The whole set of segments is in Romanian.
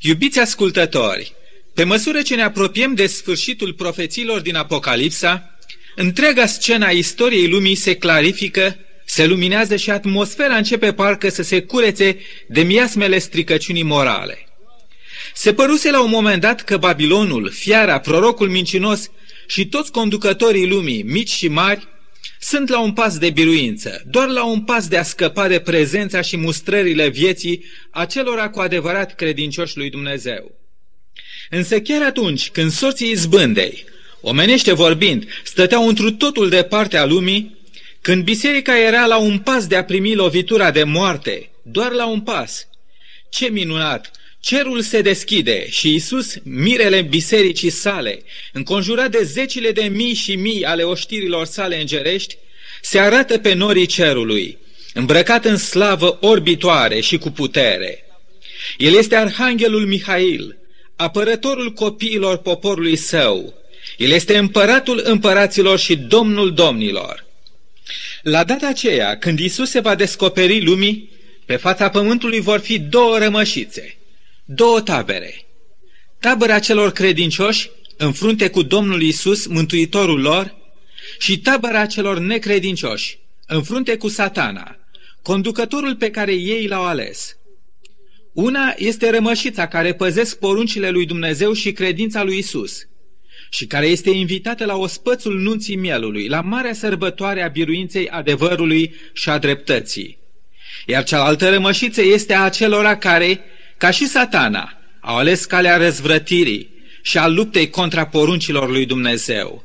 Iubiți ascultători, pe măsură ce ne apropiem de sfârșitul profețiilor din Apocalipsa, întreaga scena istoriei lumii se clarifică, se luminează și atmosfera începe parcă să se curețe de miasmele stricăciunii morale. Se păruse la un moment dat că Babilonul, fiara, prorocul mincinos și toți conducătorii lumii, mici și mari, sunt la un pas de biruință, doar la un pas de a scăpa de prezența și mustrările vieții acelora cu adevărat credincioși lui Dumnezeu. Însă chiar atunci când sorții izbândei, omenește vorbind, stăteau întru totul de partea lumii, când biserica era la un pas de a primi lovitura de moarte, doar la un pas, ce minunat Cerul se deschide și Isus, mirele bisericii sale, înconjurat de zecile de mii și mii ale oștirilor sale îngerești, se arată pe norii cerului, îmbrăcat în slavă orbitoare și cu putere. El este Arhanghelul Mihail, apărătorul copiilor poporului său. El este împăratul împăraților și domnul domnilor. La data aceea, când Isus se va descoperi lumii, pe fața pământului vor fi două rămășițe – două tabere. Tabăra celor credincioși, în frunte cu Domnul Isus, mântuitorul lor, și tabăra celor necredincioși, în frunte cu satana, conducătorul pe care ei l-au ales. Una este rămășița care păzesc poruncile lui Dumnezeu și credința lui Isus și care este invitată la ospățul nunții mielului, la marea sărbătoare a biruinței adevărului și a dreptății. Iar cealaltă rămășiță este a acelora care, ca și satana, au ales calea răzvrătirii și a luptei contra poruncilor lui Dumnezeu.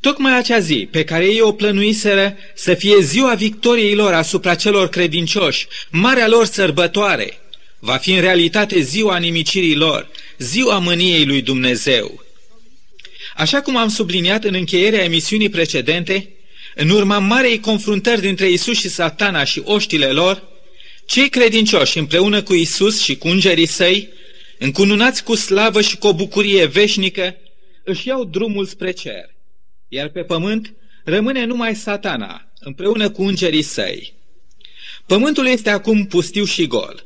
Tocmai acea zi pe care ei o plănuiseră să fie ziua victoriei lor asupra celor credincioși, marea lor sărbătoare, va fi în realitate ziua nimicirii lor, ziua mâniei lui Dumnezeu. Așa cum am subliniat în încheierea emisiunii precedente, în urma marei confruntări dintre Isus și satana și oștile lor, cei credincioși împreună cu Isus și cu îngerii săi, încununați cu slavă și cu o bucurie veșnică, își iau drumul spre cer, iar pe pământ rămâne numai satana împreună cu îngerii săi. Pământul este acum pustiu și gol.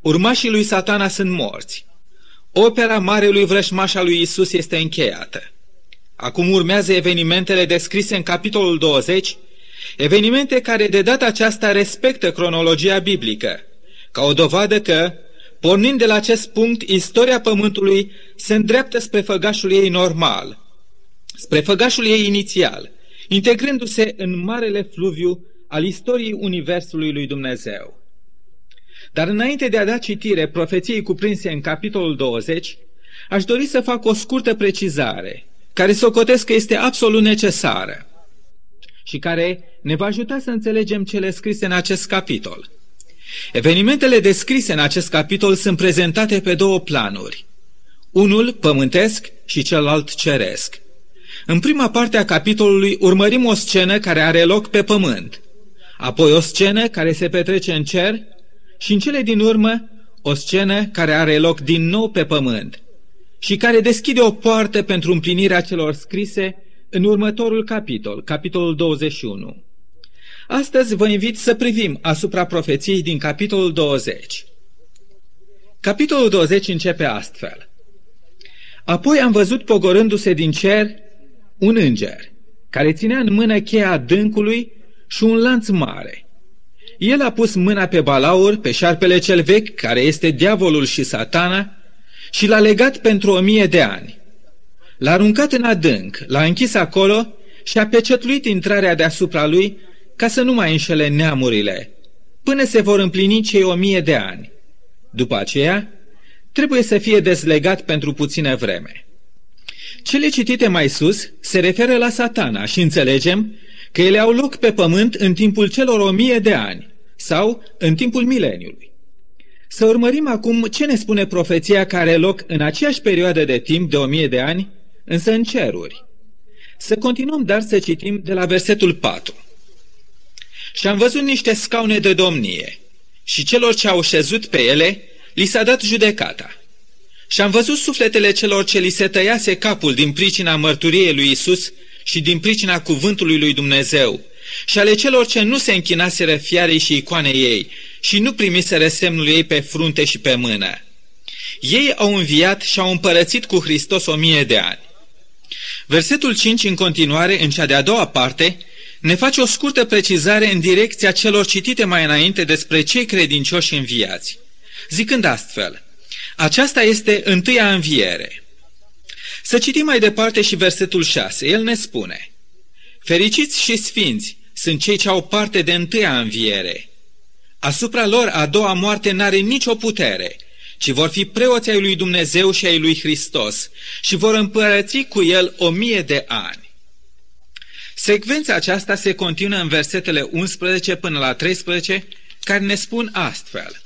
Urmașii lui satana sunt morți. Opera marelui vrășmaș al lui Isus este încheiată. Acum urmează evenimentele descrise în capitolul 20, Evenimente care de data aceasta respectă cronologia biblică, ca o dovadă că, pornind de la acest punct, istoria Pământului se îndreaptă spre făgașul ei normal, spre făgașul ei inițial, integrându-se în marele fluviu al istoriei Universului lui Dumnezeu. Dar înainte de a da citire profeției cuprinse în capitolul 20, aș dori să fac o scurtă precizare, care socotesc că este absolut necesară și care ne va ajuta să înțelegem cele scrise în acest capitol. Evenimentele descrise în acest capitol sunt prezentate pe două planuri. Unul pământesc și celălalt ceresc. În prima parte a capitolului urmărim o scenă care are loc pe pământ, apoi o scenă care se petrece în cer și în cele din urmă o scenă care are loc din nou pe pământ și care deschide o poartă pentru împlinirea celor scrise în următorul capitol, capitolul 21. Astăzi vă invit să privim asupra profeției din capitolul 20. Capitolul 20 începe astfel. Apoi am văzut pogorându-se din cer un înger, care ținea în mână cheia adâncului și un lanț mare. El a pus mâna pe balaur, pe șarpele cel vechi, care este diavolul și satana, și l-a legat pentru o mie de ani. L-a aruncat în adânc, l-a închis acolo și a pecetluit intrarea deasupra lui ca să nu mai înșele neamurile, până se vor împlini cei o mie de ani. După aceea, trebuie să fie dezlegat pentru puțină vreme. Cele citite mai sus se referă la satana și înțelegem că ele au loc pe pământ în timpul celor o mie de ani sau în timpul mileniului. Să urmărim acum ce ne spune profeția care are loc în aceeași perioadă de timp de o mie de ani, însă în ceruri. Să continuăm dar să citim de la versetul 4. Și am văzut niște scaune de domnie și celor ce au șezut pe ele li s-a dat judecata. Și am văzut sufletele celor ce li se tăiase capul din pricina mărturiei lui Isus și din pricina cuvântului lui Dumnezeu și ale celor ce nu se închinaseră fiarei și icoanei ei și nu primiseră semnul ei pe frunte și pe mână. Ei au înviat și au împărățit cu Hristos o mie de ani. Versetul 5 în continuare, în cea de-a doua parte, ne face o scurtă precizare în direcția celor citite mai înainte despre cei credincioși înviați, zicând astfel, aceasta este întâia înviere. Să citim mai departe și versetul 6. El ne spune, Fericiți și sfinți sunt cei ce au parte de întâia înviere. Asupra lor a doua moarte n-are nicio putere, ci vor fi preoți ai lui Dumnezeu și ai lui Hristos și vor împărăți cu el o mie de ani. Secvența aceasta se continuă în versetele 11 până la 13, care ne spun astfel.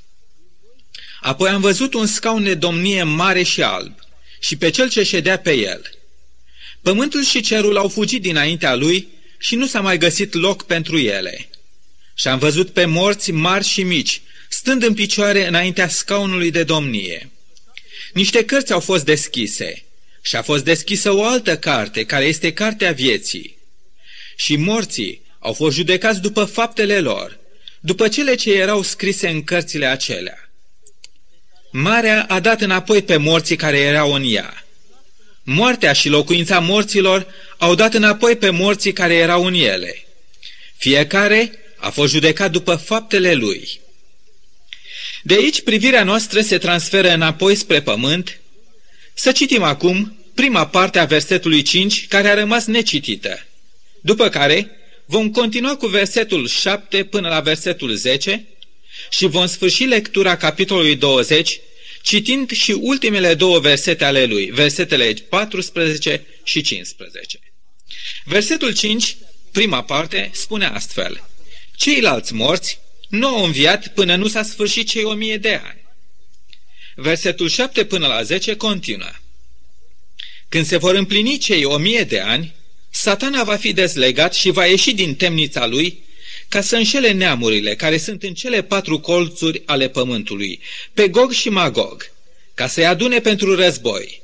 Apoi am văzut un scaun de domnie mare și alb și pe cel ce ședea pe el. Pământul și cerul au fugit dinaintea lui și nu s-a mai găsit loc pentru ele. Și am văzut pe morți mari și mici, stând în picioare înaintea scaunului de domnie. Niște cărți au fost deschise și a fost deschisă o altă carte, care este Cartea Vieții. Și morții au fost judecați după faptele lor, după cele ce erau scrise în cărțile acelea. Marea a dat înapoi pe morții care erau în ea. Moartea și locuința morților au dat înapoi pe morții care erau în ele. Fiecare a fost judecat după faptele lui. De aici privirea noastră se transferă înapoi spre pământ. Să citim acum prima parte a versetului 5, care a rămas necitită. După care vom continua cu versetul 7 până la versetul 10 și vom sfârși lectura capitolului 20, citind și ultimele două versete ale lui, versetele 14 și 15. Versetul 5, prima parte, spune astfel. Ceilalți morți nu au înviat până nu s-a sfârșit cei o mie de ani. Versetul 7 până la 10 continuă. Când se vor împlini cei o mie de ani, satana va fi dezlegat și va ieși din temnița lui ca să înșele neamurile care sunt în cele patru colțuri ale pământului, pe Gog și Magog, ca să-i adune pentru război.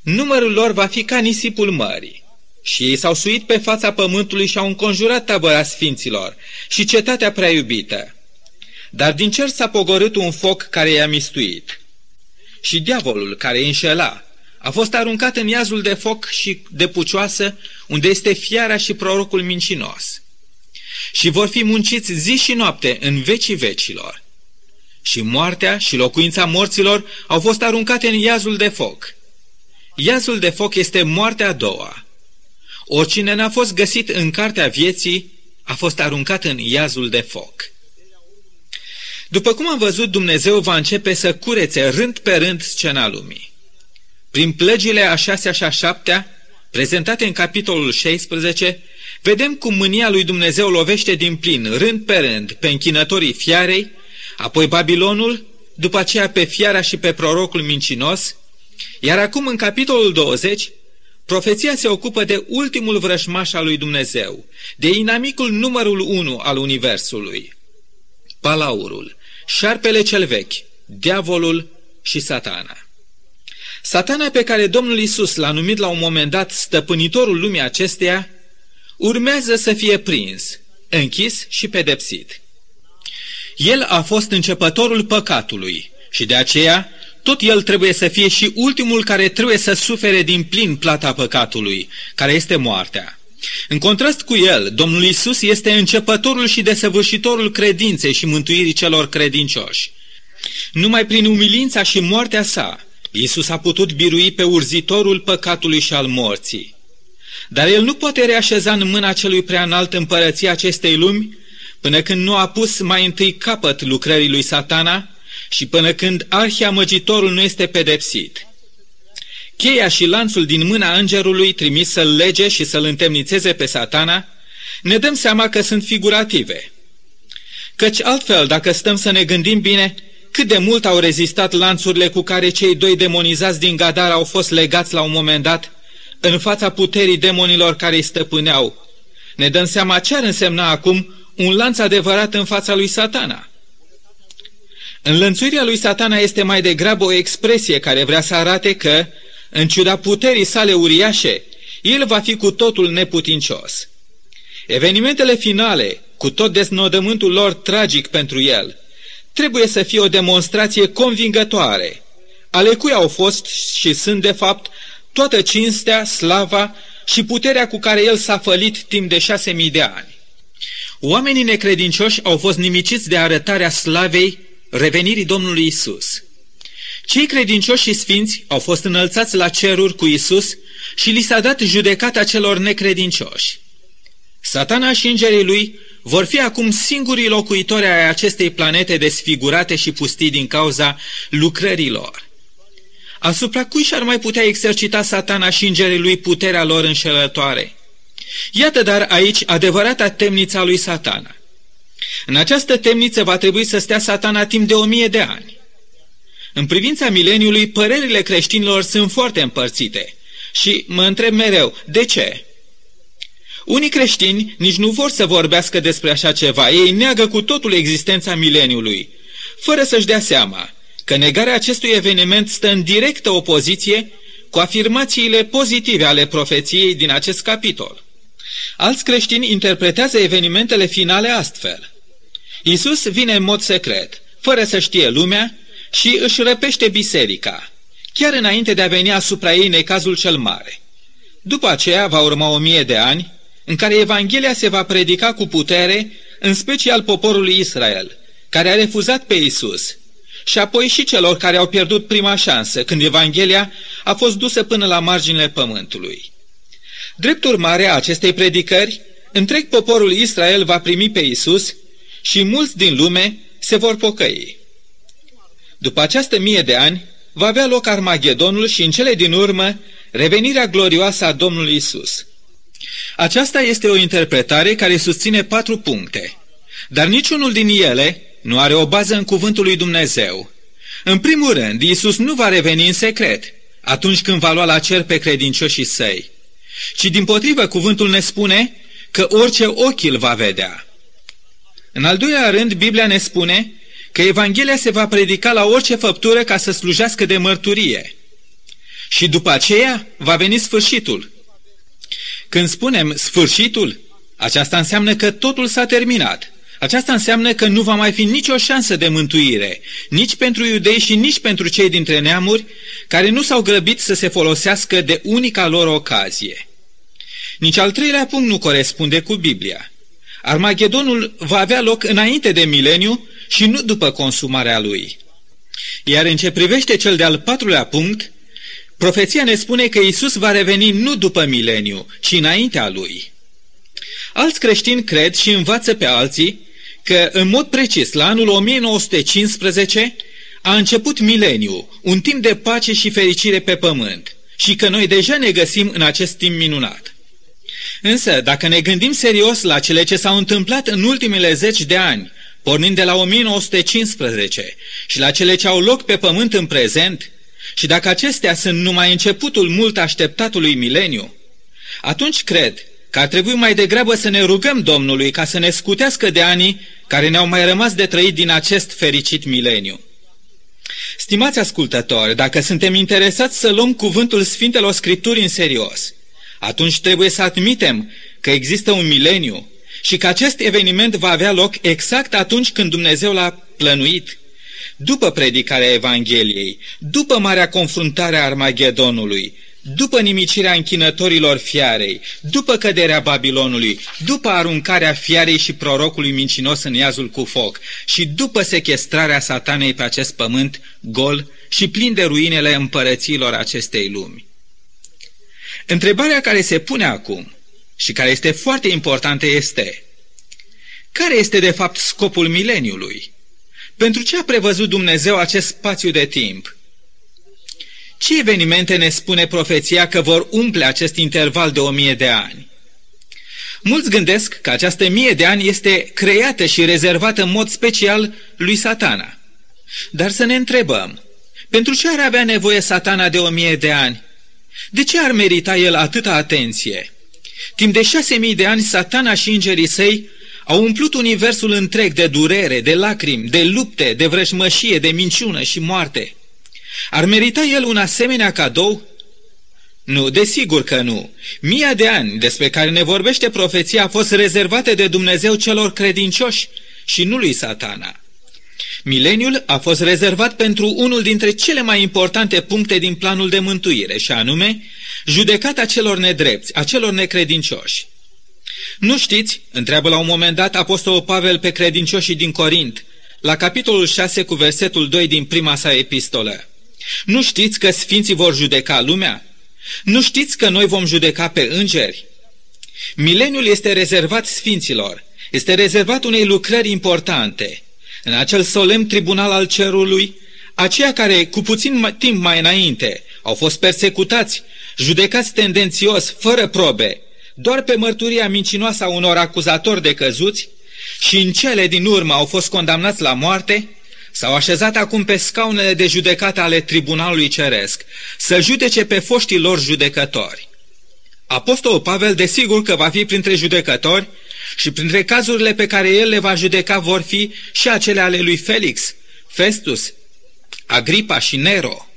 Numărul lor va fi ca nisipul mării. Și ei s-au suit pe fața pământului și au înconjurat tabăra sfinților și cetatea prea iubită. Dar din cer s-a pogorât un foc care i-a mistuit. Și diavolul care îi înșela a fost aruncat în iazul de foc și de pucioasă, unde este fiara și prorocul mincinos. Și vor fi munciți zi și noapte în vecii vecilor. Și moartea și locuința morților au fost aruncate în iazul de foc. Iazul de foc este moartea a doua. Oricine n-a fost găsit în cartea vieții a fost aruncat în iazul de foc. După cum am văzut, Dumnezeu va începe să curețe rând pe rând scena lumii. Prin plăgile a șasea și a șaptea, prezentate în capitolul 16, vedem cum mânia lui Dumnezeu lovește din plin, rând pe rând, pe închinătorii fiarei, apoi Babilonul, după aceea pe fiara și pe prorocul mincinos, iar acum în capitolul 20 Profeția se ocupă de ultimul vrășmaș al lui Dumnezeu, de inamicul numărul unu al Universului. Palaurul, șarpele cel vechi, diavolul și satana. Satana pe care Domnul Isus l-a numit la un moment dat stăpânitorul lumii acesteia, urmează să fie prins, închis și pedepsit. El a fost începătorul păcatului și de aceea tot el trebuie să fie și ultimul care trebuie să sufere din plin plata păcatului, care este moartea. În contrast cu el, Domnul Isus este începătorul și desăvârșitorul credinței și mântuirii celor credincioși. Numai prin umilința și moartea sa, Isus a putut birui pe urzitorul păcatului și al morții. Dar el nu poate reașeza în mâna celui prea înalt împărăția acestei lumi, până când nu a pus mai întâi capăt lucrării lui satana, și până când arhiamăgitorul nu este pedepsit. Cheia și lanțul din mâna îngerului trimis să-l lege și să-l întemnițeze pe satana, ne dăm seama că sunt figurative. Căci altfel, dacă stăm să ne gândim bine, cât de mult au rezistat lanțurile cu care cei doi demonizați din Gadara au fost legați la un moment dat, în fața puterii demonilor care îi stăpâneau. Ne dăm seama ce ar însemna acum un lanț adevărat în fața lui satana. Înlănțuirea lui satana este mai degrabă o expresie care vrea să arate că, în ciuda puterii sale uriașe, el va fi cu totul neputincios. Evenimentele finale, cu tot desnodământul lor tragic pentru el, trebuie să fie o demonstrație convingătoare ale cui au fost și sunt de fapt toată cinstea, slava și puterea cu care el s-a fălit timp de șase mii de ani. Oamenii necredincioși au fost nimiciți de arătarea slavei revenirii Domnului Isus. Cei credincioși și sfinți au fost înălțați la ceruri cu Isus și li s-a dat judecata celor necredincioși. Satana și îngerii lui vor fi acum singurii locuitori ai acestei planete desfigurate și pustii din cauza lucrărilor. Asupra cui și-ar mai putea exercita satana și îngerii lui puterea lor înșelătoare? Iată dar aici adevărata temnița lui satana. În această temniță va trebui să stea satana timp de o mie de ani. În privința mileniului, părerile creștinilor sunt foarte împărțite. Și mă întreb mereu, de ce? Unii creștini nici nu vor să vorbească despre așa ceva, ei neagă cu totul existența mileniului, fără să-și dea seama că negarea acestui eveniment stă în directă opoziție cu afirmațiile pozitive ale profeției din acest capitol. Alți creștini interpretează evenimentele finale astfel. Isus vine în mod secret, fără să știe lumea, și își răpește biserica, chiar înainte de a veni asupra ei necazul cel mare. După aceea va urma o mie de ani, în care Evanghelia se va predica cu putere, în special poporului Israel, care a refuzat pe Isus, și apoi și celor care au pierdut prima șansă, când Evanghelia a fost dusă până la marginile pământului. Drept urmare a acestei predicări, întreg poporul Israel va primi pe Isus și mulți din lume se vor pocăi. După această mie de ani, va avea loc Armagedonul și în cele din urmă revenirea glorioasă a Domnului Isus. Aceasta este o interpretare care susține patru puncte, dar niciunul din ele nu are o bază în cuvântul lui Dumnezeu. În primul rând, Isus nu va reveni în secret, atunci când va lua la cer pe credincioșii săi, ci din potrivă cuvântul ne spune că orice ochi îl va vedea. În al doilea rând, Biblia ne spune că Evanghelia se va predica la orice făptură ca să slujească de mărturie. Și după aceea va veni sfârșitul. Când spunem sfârșitul, aceasta înseamnă că totul s-a terminat. Aceasta înseamnă că nu va mai fi nicio șansă de mântuire, nici pentru iudei și nici pentru cei dintre neamuri care nu s-au grăbit să se folosească de unica lor ocazie. Nici al treilea punct nu corespunde cu Biblia. Armagedonul va avea loc înainte de mileniu și nu după consumarea lui. Iar în ce privește cel de-al patrulea punct, profeția ne spune că Isus va reveni nu după mileniu, ci înaintea lui. Alți creștini cred și învață pe alții că, în mod precis, la anul 1915 a început mileniu, un timp de pace și fericire pe pământ, și că noi deja ne găsim în acest timp minunat. Însă, dacă ne gândim serios la cele ce s-au întâmplat în ultimele zeci de ani, pornind de la 1915 și la cele ce au loc pe pământ în prezent, și dacă acestea sunt numai începutul mult așteptatului mileniu, atunci cred că ar trebui mai degrabă să ne rugăm Domnului ca să ne scutească de anii care ne-au mai rămas de trăit din acest fericit mileniu. Stimați ascultători, dacă suntem interesați să luăm cuvântul Sfintelor Scripturi în serios, atunci trebuie să admitem că există un mileniu și că acest eveniment va avea loc exact atunci când Dumnezeu l-a plănuit, după predicarea Evangheliei, după marea confruntare a Armagedonului, după nimicirea închinătorilor fiarei, după căderea Babilonului, după aruncarea fiarei și prorocului mincinos în iazul cu foc și după sequestrarea satanei pe acest pământ gol și plin de ruinele împărățiilor acestei lumi. Întrebarea care se pune acum și care este foarte importantă este care este de fapt scopul mileniului? Pentru ce a prevăzut Dumnezeu acest spațiu de timp? Ce evenimente ne spune profeția că vor umple acest interval de o mie de ani? Mulți gândesc că această mie de ani este creată și rezervată în mod special lui satana. Dar să ne întrebăm, pentru ce ar avea nevoie satana de o mie de ani? De ce ar merita el atâta atenție? Timp de șase mii de ani, satana și îngerii săi au umplut universul întreg de durere, de lacrimi, de lupte, de vrăjmășie, de minciună și moarte. Ar merita el un asemenea cadou? Nu, desigur că nu. Mia de ani despre care ne vorbește profeția a fost rezervate de Dumnezeu celor credincioși și nu lui satana. Mileniul a fost rezervat pentru unul dintre cele mai importante puncte din planul de mântuire, și anume judecata celor nedrepți, a celor necredincioși. Nu știți, întreabă la un moment dat Apostolul Pavel pe credincioșii din Corint, la capitolul 6 cu versetul 2 din prima sa epistolă. Nu știți că sfinții vor judeca lumea? Nu știți că noi vom judeca pe îngeri? Mileniul este rezervat sfinților, este rezervat unei lucrări importante. În acel solemn tribunal al cerului, aceia care cu puțin timp mai înainte au fost persecutați, judecați tendențios, fără probe, doar pe mărturia mincinoasă a unor acuzatori de căzuți și în cele din urmă au fost condamnați la moarte, s-au așezat acum pe scaunele de judecată ale tribunalului ceresc, să judece pe foștii lor judecători. Apostolul Pavel desigur că va fi printre judecători și printre cazurile pe care el le va judeca vor fi și acele ale lui Felix, Festus, Agripa și Nero.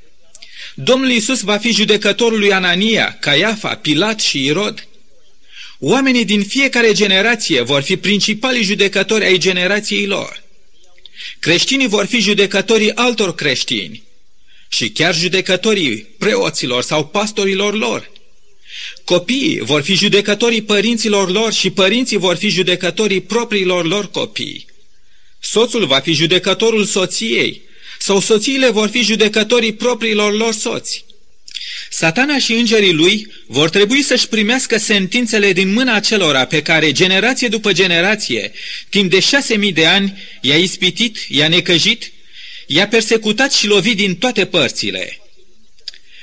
Domnul Iisus va fi judecătorul lui Anania, Caiafa, Pilat și Irod. Oamenii din fiecare generație vor fi principalii judecători ai generației lor. Creștinii vor fi judecătorii altor creștini și chiar judecătorii preoților sau pastorilor lor. Copiii vor fi judecătorii părinților lor și părinții vor fi judecătorii propriilor lor copii. Soțul va fi judecătorul soției sau soțiile vor fi judecătorii propriilor lor soți. Satana și îngerii lui vor trebui să-și primească sentințele din mâna acelora pe care, generație după generație, timp de șase mii de ani, i-a ispitit, i-a necăjit, i-a persecutat și lovit din toate părțile.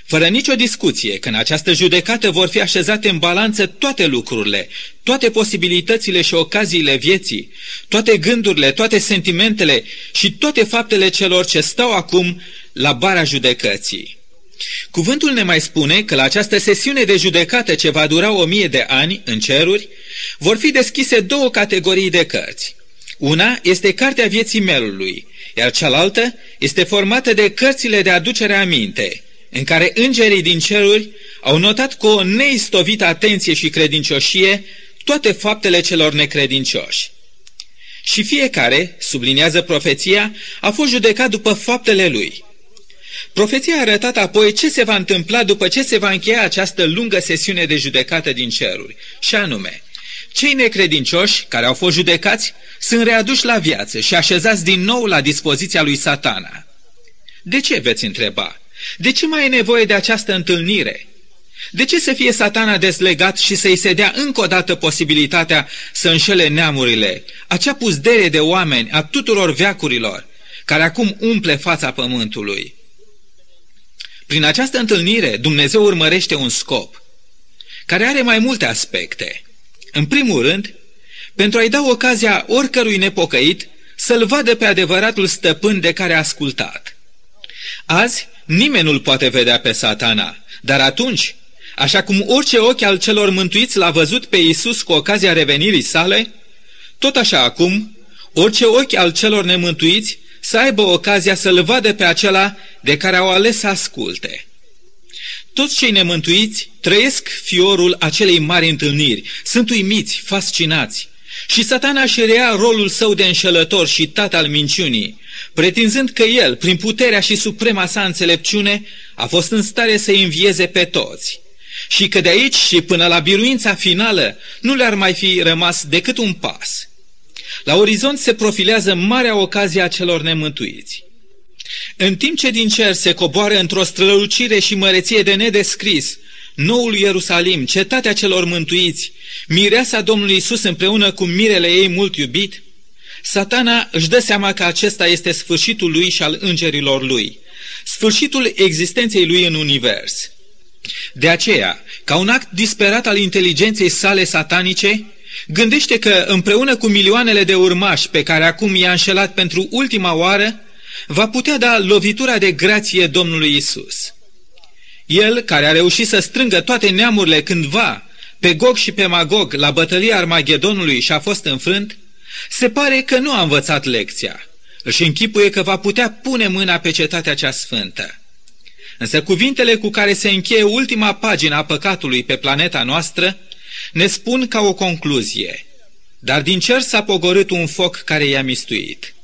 Fără nicio discuție că în această judecată vor fi așezate în balanță toate lucrurile, toate posibilitățile și ocaziile vieții, toate gândurile, toate sentimentele și toate faptele celor ce stau acum la bara judecății. Cuvântul ne mai spune că la această sesiune de judecată ce va dura o mie de ani în ceruri, vor fi deschise două categorii de cărți. Una este Cartea Vieții Melului, iar cealaltă este formată de cărțile de aducere aminte, în care îngerii din ceruri au notat cu o neistovită atenție și credincioșie toate faptele celor necredincioși. Și fiecare, subliniază profeția, a fost judecat după faptele lui – Profeția a arătat apoi ce se va întâmpla după ce se va încheia această lungă sesiune de judecată din ceruri, și anume, cei necredincioși care au fost judecați sunt readuși la viață și așezați din nou la dispoziția lui satana. De ce veți întreba? De ce mai e nevoie de această întâlnire? De ce să fie satana deslegat și să-i se dea încă o dată posibilitatea să înșele neamurile, acea puzdere de oameni a tuturor veacurilor, care acum umple fața pământului? Prin această întâlnire, Dumnezeu urmărește un scop, care are mai multe aspecte. În primul rând, pentru a-i da ocazia oricărui nepocăit să-l vadă pe adevăratul stăpân de care a ascultat. Azi, nimeni nu-l poate vedea pe satana, dar atunci, așa cum orice ochi al celor mântuiți l-a văzut pe Isus cu ocazia revenirii sale, tot așa acum, orice ochi al celor nemântuiți să aibă ocazia să-l vadă pe acela de care au ales să asculte. Toți cei nemântuiți trăiesc fiorul acelei mari întâlniri, sunt uimiți, fascinați. Și satana își rea rolul său de înșelător și tat al minciunii, pretinzând că el, prin puterea și suprema sa înțelepciune, a fost în stare să învieze pe toți. Și că de aici și până la biruința finală nu le-ar mai fi rămas decât un pas – la orizont se profilează marea ocazie a celor nemântuiți. În timp ce din cer se coboară într-o strălucire și măreție de nedescris, noul Ierusalim, cetatea celor mântuiți, mireasa Domnului Isus împreună cu mirele ei mult iubit, satana își dă seama că acesta este sfârșitul lui și al îngerilor lui, sfârșitul existenței lui în univers. De aceea, ca un act disperat al inteligenței sale satanice, Gândește că împreună cu milioanele de urmași pe care acum i-a înșelat pentru ultima oară, va putea da lovitura de grație Domnului Isus. El, care a reușit să strângă toate neamurile cândva, pe Gog și pe Magog, la bătălia Armagedonului și a fost înfrânt, se pare că nu a învățat lecția. Își închipuie că va putea pune mâna pe cetatea cea sfântă. Însă cuvintele cu care se încheie ultima pagină a păcatului pe planeta noastră ne spun ca o concluzie, dar din cer s-a pogorât un foc care i-a mistuit.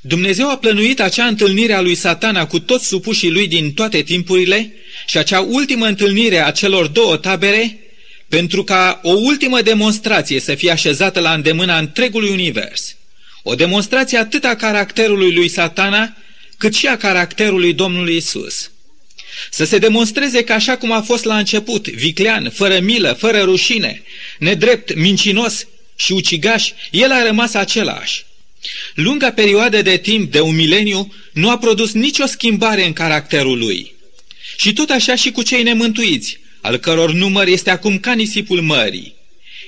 Dumnezeu a plănuit acea întâlnire a lui satana cu toți supușii lui din toate timpurile și acea ultimă întâlnire a celor două tabere pentru ca o ultimă demonstrație să fie așezată la îndemâna întregului univers. O demonstrație atât a caracterului lui satana, cât și a caracterului Domnului Isus. Să se demonstreze că așa cum a fost la început, viclean, fără milă, fără rușine, nedrept, mincinos și ucigaș, el a rămas același. Lunga perioadă de timp de un mileniu nu a produs nicio schimbare în caracterul lui. Și tot așa și cu cei nemântuiți, al căror număr este acum ca nisipul mării.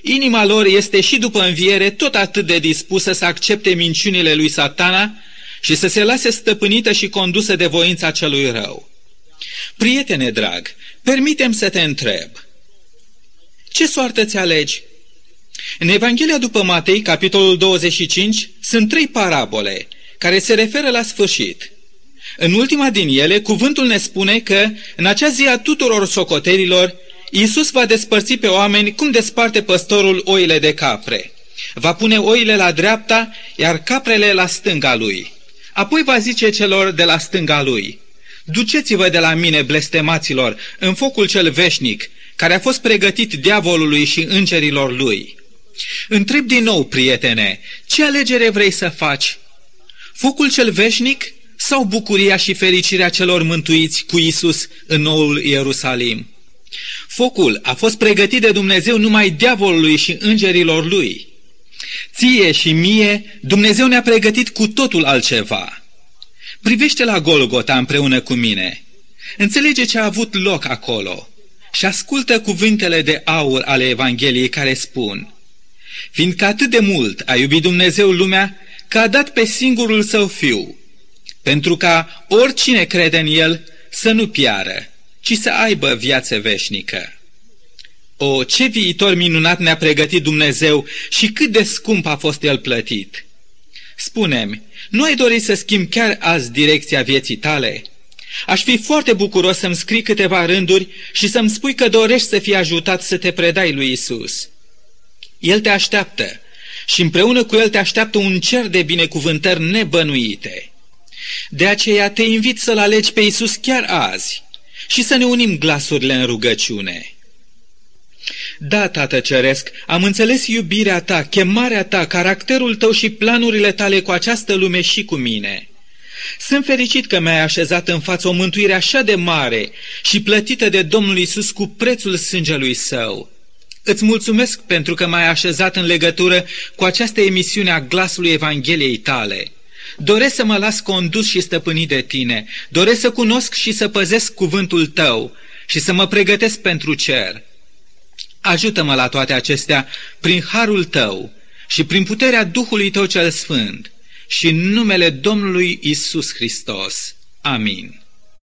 Inima lor este și după înviere tot atât de dispusă să accepte minciunile lui satana și să se lase stăpânită și condusă de voința celui rău. Prietene drag, permitem să te întreb. Ce soartă ți alegi? În Evanghelia după Matei, capitolul 25, sunt trei parabole care se referă la sfârșit. În ultima din ele, cuvântul ne spune că, în acea zi a tuturor socoterilor, Iisus va despărți pe oameni cum desparte păstorul oile de capre. Va pune oile la dreapta, iar caprele la stânga lui. Apoi va zice celor de la stânga lui, Duceți-vă de la mine, blestemaților, în focul cel veșnic, care a fost pregătit diavolului și îngerilor lui. Întreb din nou, prietene, ce alegere vrei să faci? Focul cel veșnic sau bucuria și fericirea celor mântuiți cu Isus în noul Ierusalim? Focul a fost pregătit de Dumnezeu numai diavolului și îngerilor lui. Ție și mie, Dumnezeu ne-a pregătit cu totul altceva. Privește la Golgota împreună cu mine. Înțelege ce a avut loc acolo și ascultă cuvintele de aur ale Evangheliei care spun Fiindcă atât de mult a iubit Dumnezeu lumea, că a dat pe singurul său fiu, pentru ca oricine crede în el să nu piară, ci să aibă viață veșnică. O, ce viitor minunat ne-a pregătit Dumnezeu și cât de scump a fost el plătit! Spune-mi, nu ai dori să schimbi chiar azi direcția vieții tale? Aș fi foarte bucuros să-mi scrii câteva rânduri și să-mi spui că dorești să fii ajutat să te predai lui Isus. El te așteaptă și împreună cu el te așteaptă un cer de binecuvântări nebănuite. De aceea te invit să-L alegi pe Isus chiar azi și să ne unim glasurile în rugăciune. Da, Tată Ceresc, am înțeles iubirea ta, chemarea ta, caracterul tău și planurile tale cu această lume și cu mine. Sunt fericit că mi-ai așezat în față o mântuire așa de mare și plătită de Domnul Isus cu prețul sângelui său. Îți mulțumesc pentru că m-ai așezat în legătură cu această emisiune a glasului Evangheliei tale. Doresc să mă las condus și stăpânit de tine. Doresc să cunosc și să păzesc cuvântul tău și să mă pregătesc pentru cer. Ajută-mă la toate acestea prin harul tău și prin puterea Duhului tău cel sfânt și în numele Domnului Isus Hristos. Amin.